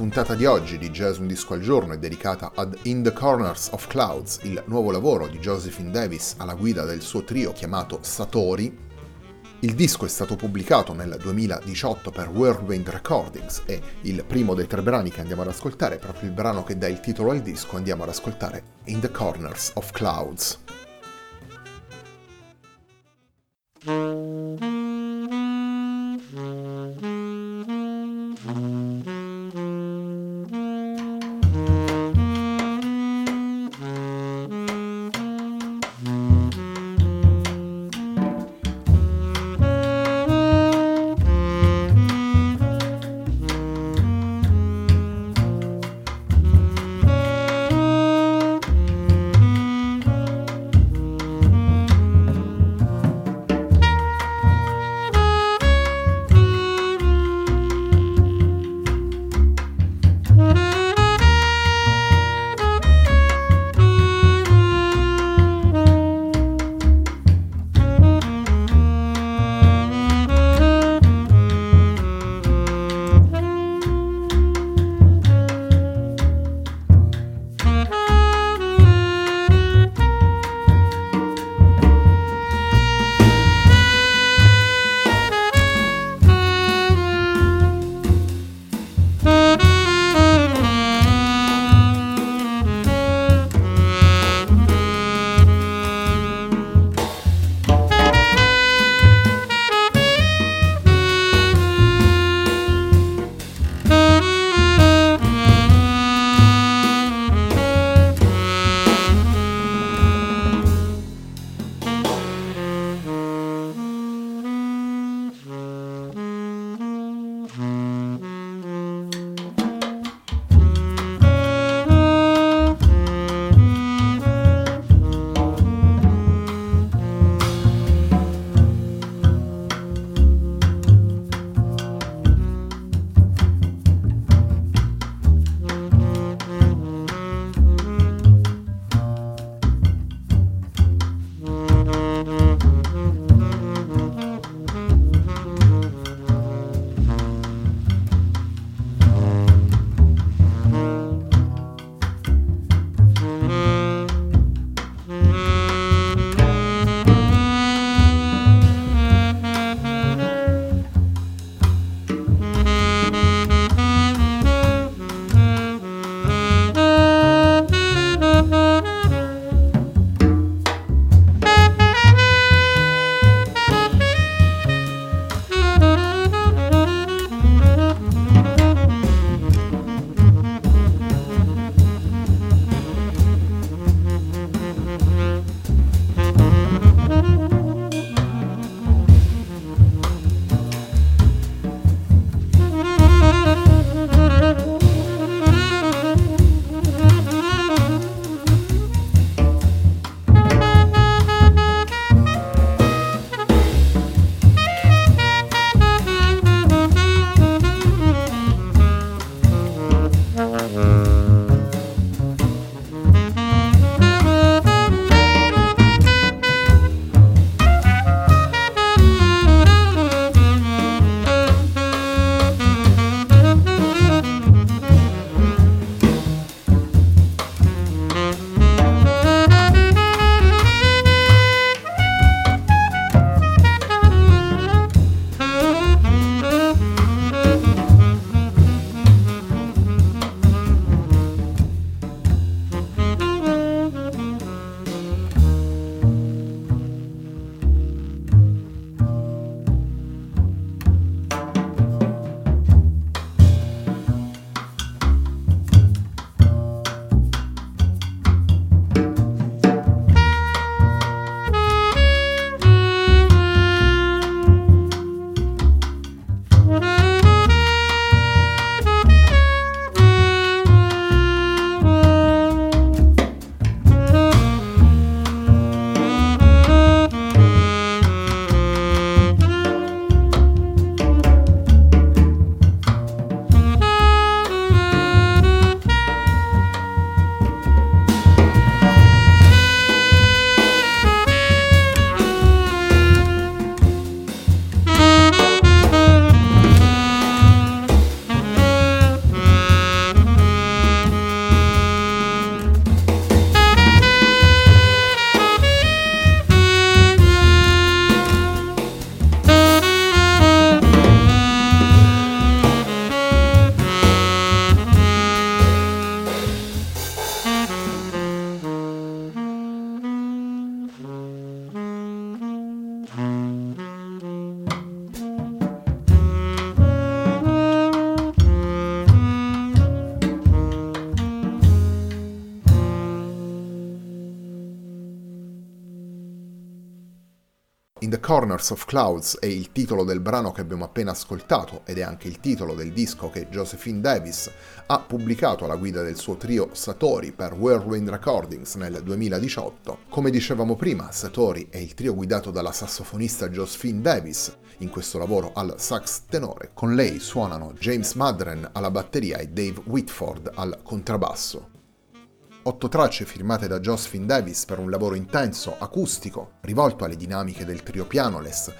Puntata di oggi di Jazz Un Disco al Giorno è dedicata ad In the Corners of Clouds, il nuovo lavoro di Josephine Davis alla guida del suo trio chiamato Satori. Il disco è stato pubblicato nel 2018 per Whirlwind Recordings e il primo dei tre brani che andiamo ad ascoltare proprio il brano che dà il titolo al disco, andiamo ad ascoltare In the Corners of Clouds. Corners of Clouds è il titolo del brano che abbiamo appena ascoltato ed è anche il titolo del disco che Josephine Davis ha pubblicato alla guida del suo trio Satori per Whirlwind Recordings nel 2018. Come dicevamo prima, Satori è il trio guidato dalla sassofonista Josephine Davis, in questo lavoro al sax tenore. Con lei suonano James Madren alla batteria e Dave Whitford al contrabbasso otto tracce firmate da Josephine Davis per un lavoro intenso, acustico, rivolto alle dinamiche del trio pianoless,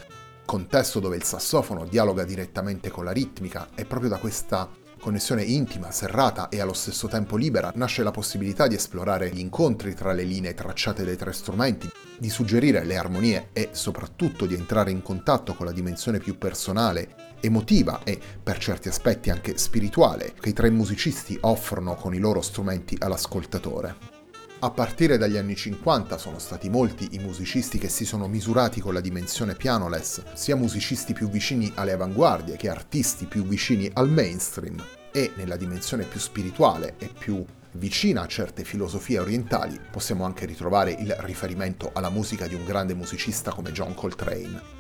contesto dove il sassofono dialoga direttamente con la ritmica e proprio da questa connessione intima, serrata e allo stesso tempo libera, nasce la possibilità di esplorare gli incontri tra le linee tracciate dai tre strumenti, di suggerire le armonie e soprattutto di entrare in contatto con la dimensione più personale emotiva e per certi aspetti anche spirituale che i tre musicisti offrono con i loro strumenti all'ascoltatore. A partire dagli anni 50 sono stati molti i musicisti che si sono misurati con la dimensione pianoless, sia musicisti più vicini alle avanguardie che artisti più vicini al mainstream, e nella dimensione più spirituale e più vicina a certe filosofie orientali possiamo anche ritrovare il riferimento alla musica di un grande musicista come John Coltrane.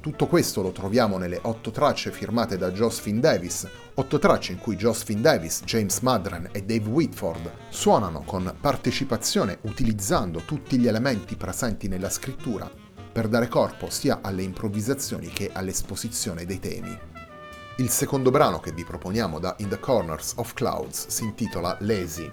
Tutto questo lo troviamo nelle otto tracce firmate da Josephine Davis, otto tracce in cui Josephine Davis, James Madren e Dave Whitford suonano con partecipazione utilizzando tutti gli elementi presenti nella scrittura per dare corpo sia alle improvvisazioni che all'esposizione dei temi. Il secondo brano che vi proponiamo da In the Corners of Clouds si intitola Lazy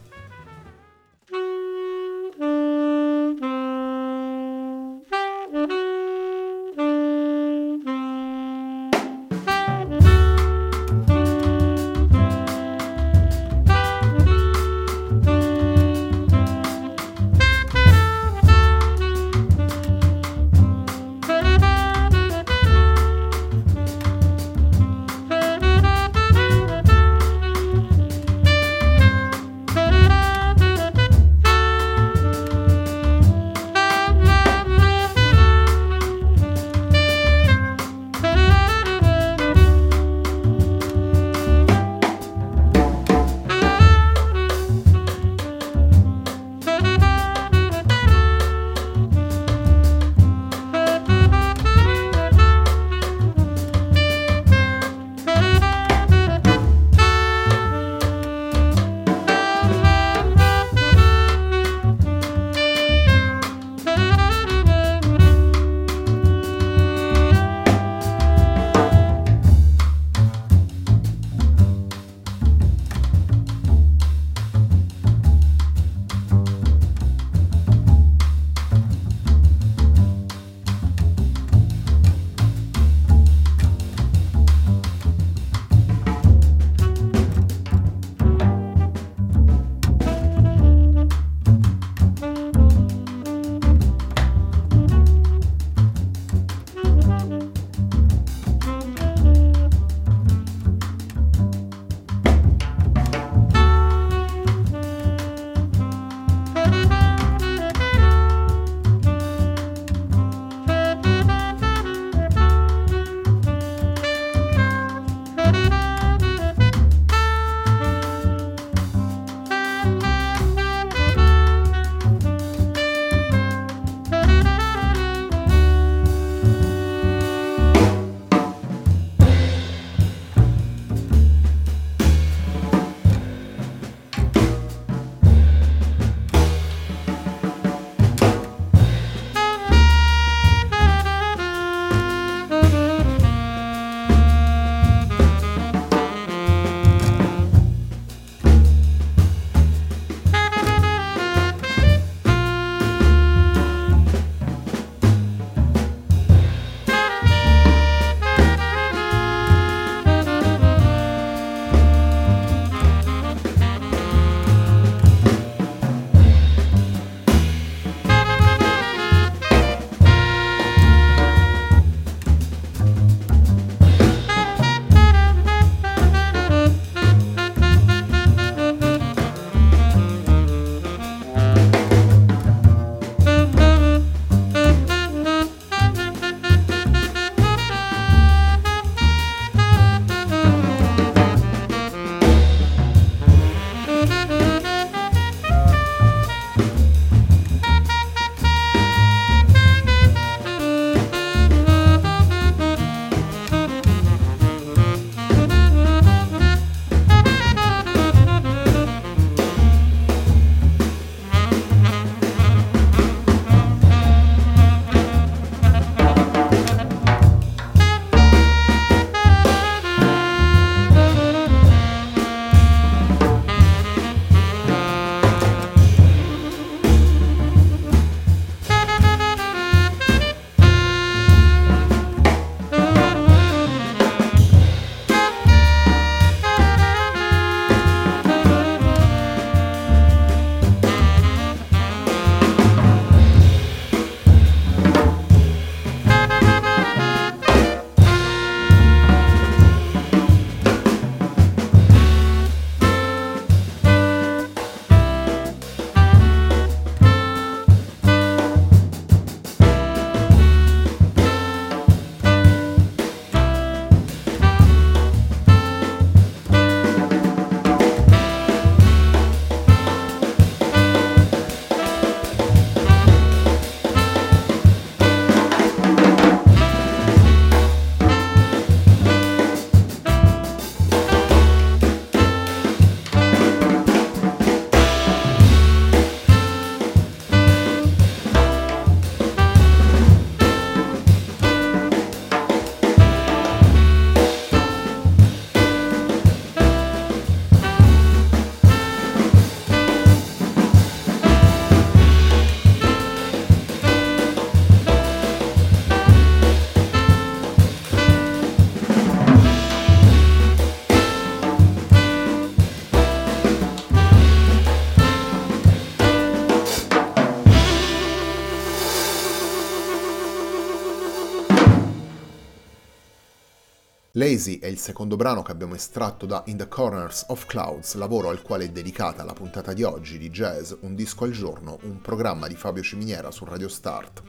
Lazy è il secondo brano che abbiamo estratto da In the Corners of Clouds, lavoro al quale è dedicata la puntata di oggi di Jazz Un disco al giorno, un programma di Fabio Ciminiera su Radio Start.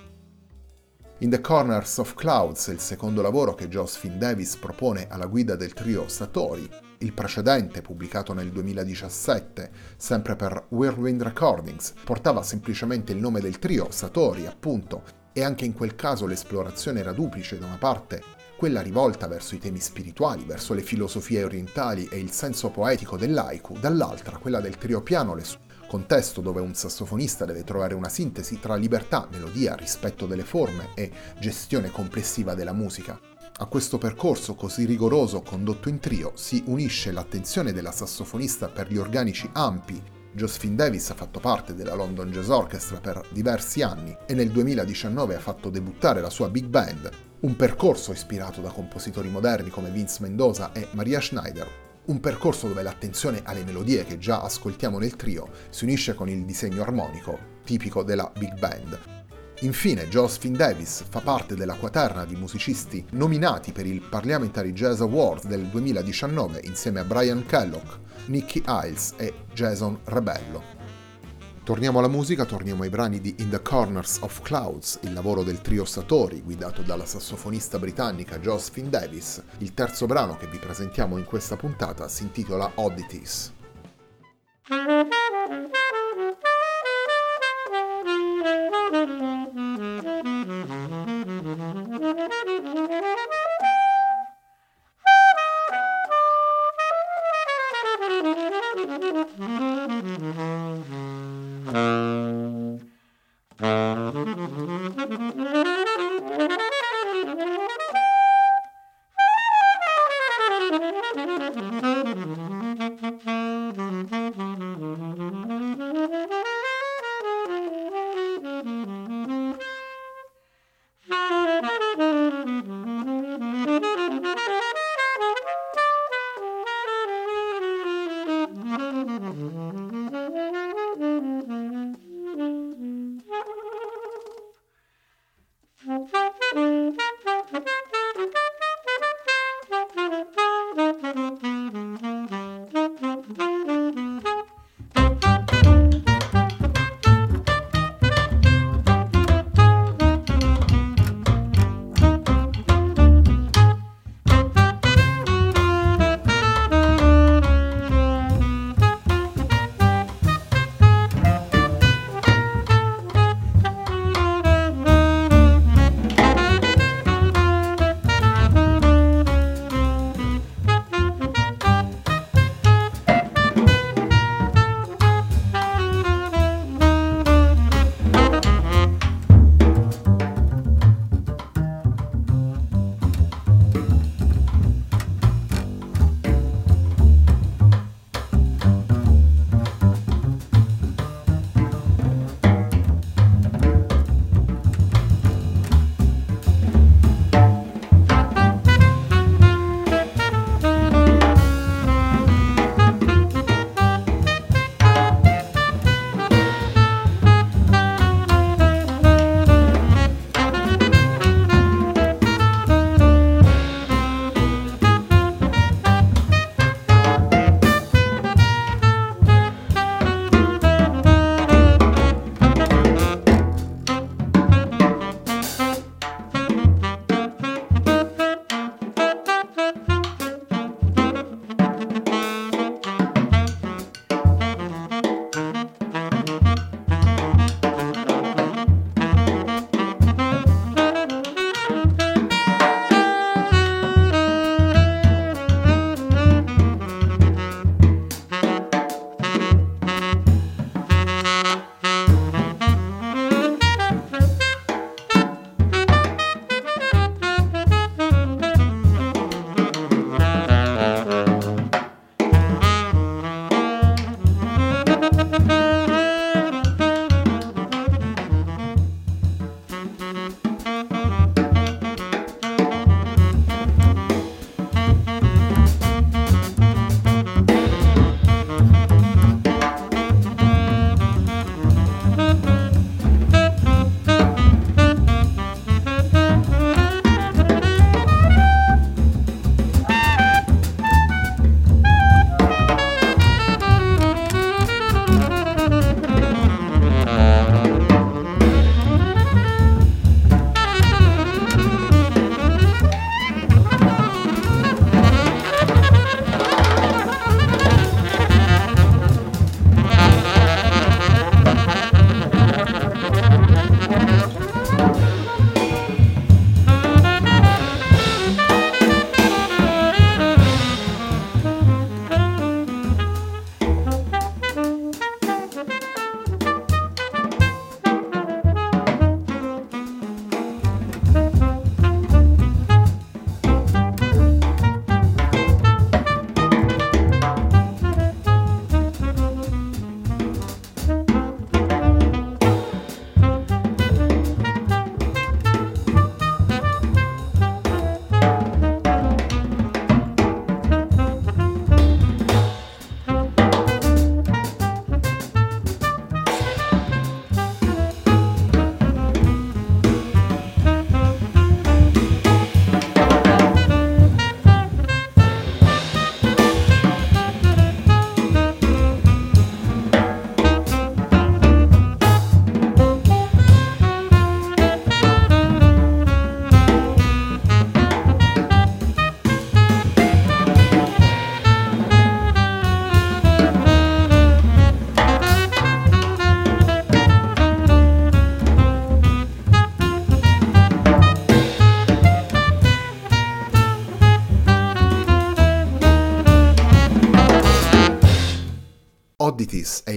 In the Corners of Clouds è il secondo lavoro che Josephine Davis propone alla guida del trio Satori. Il precedente, pubblicato nel 2017, sempre per Whirlwind Recordings, portava semplicemente il nome del trio, Satori appunto, e anche in quel caso l'esplorazione era duplice, da una parte quella rivolta verso i temi spirituali, verso le filosofie orientali e il senso poetico dell'aiku, dall'altra quella del trio pianoles, contesto dove un sassofonista deve trovare una sintesi tra libertà, melodia, rispetto delle forme e gestione complessiva della musica. A questo percorso così rigoroso condotto in trio si unisce l'attenzione della sassofonista per gli organici ampi. Josephine Davis ha fatto parte della London Jazz Orchestra per diversi anni e nel 2019 ha fatto debuttare la sua big band, un percorso ispirato da compositori moderni come Vince Mendoza e Maria Schneider, un percorso dove l'attenzione alle melodie che già ascoltiamo nel trio si unisce con il disegno armonico, tipico della big band. Infine, Josephine Davis fa parte della quaterna di musicisti nominati per il Parliamentary Jazz Awards del 2019 insieme a Brian Kellogg, Nicky Hiles e Jason Rebello. Torniamo alla musica, torniamo ai brani di In the Corners of Clouds, il lavoro del trio Satori guidato dalla sassofonista britannica Josephine Davis. Il terzo brano che vi presentiamo in questa puntata si intitola Oddities.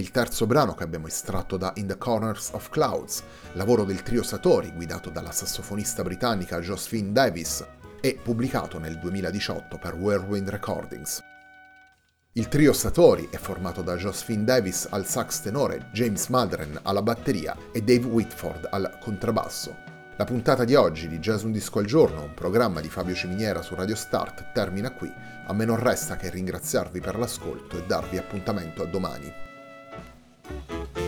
Il terzo brano che abbiamo estratto da In the Corners of Clouds, lavoro del trio Satori guidato dalla sassofonista britannica Josephine Davis e pubblicato nel 2018 per Whirlwind Recordings. Il trio Satori è formato da Josephine Davis al sax tenore, James Maldren alla batteria e Dave Whitford al contrabbasso. La puntata di oggi di Jazz Un Disco al Giorno, un programma di Fabio Ciminiera su Radio Start, termina qui. A me non resta che ringraziarvi per l'ascolto e darvi appuntamento a domani. Thank you.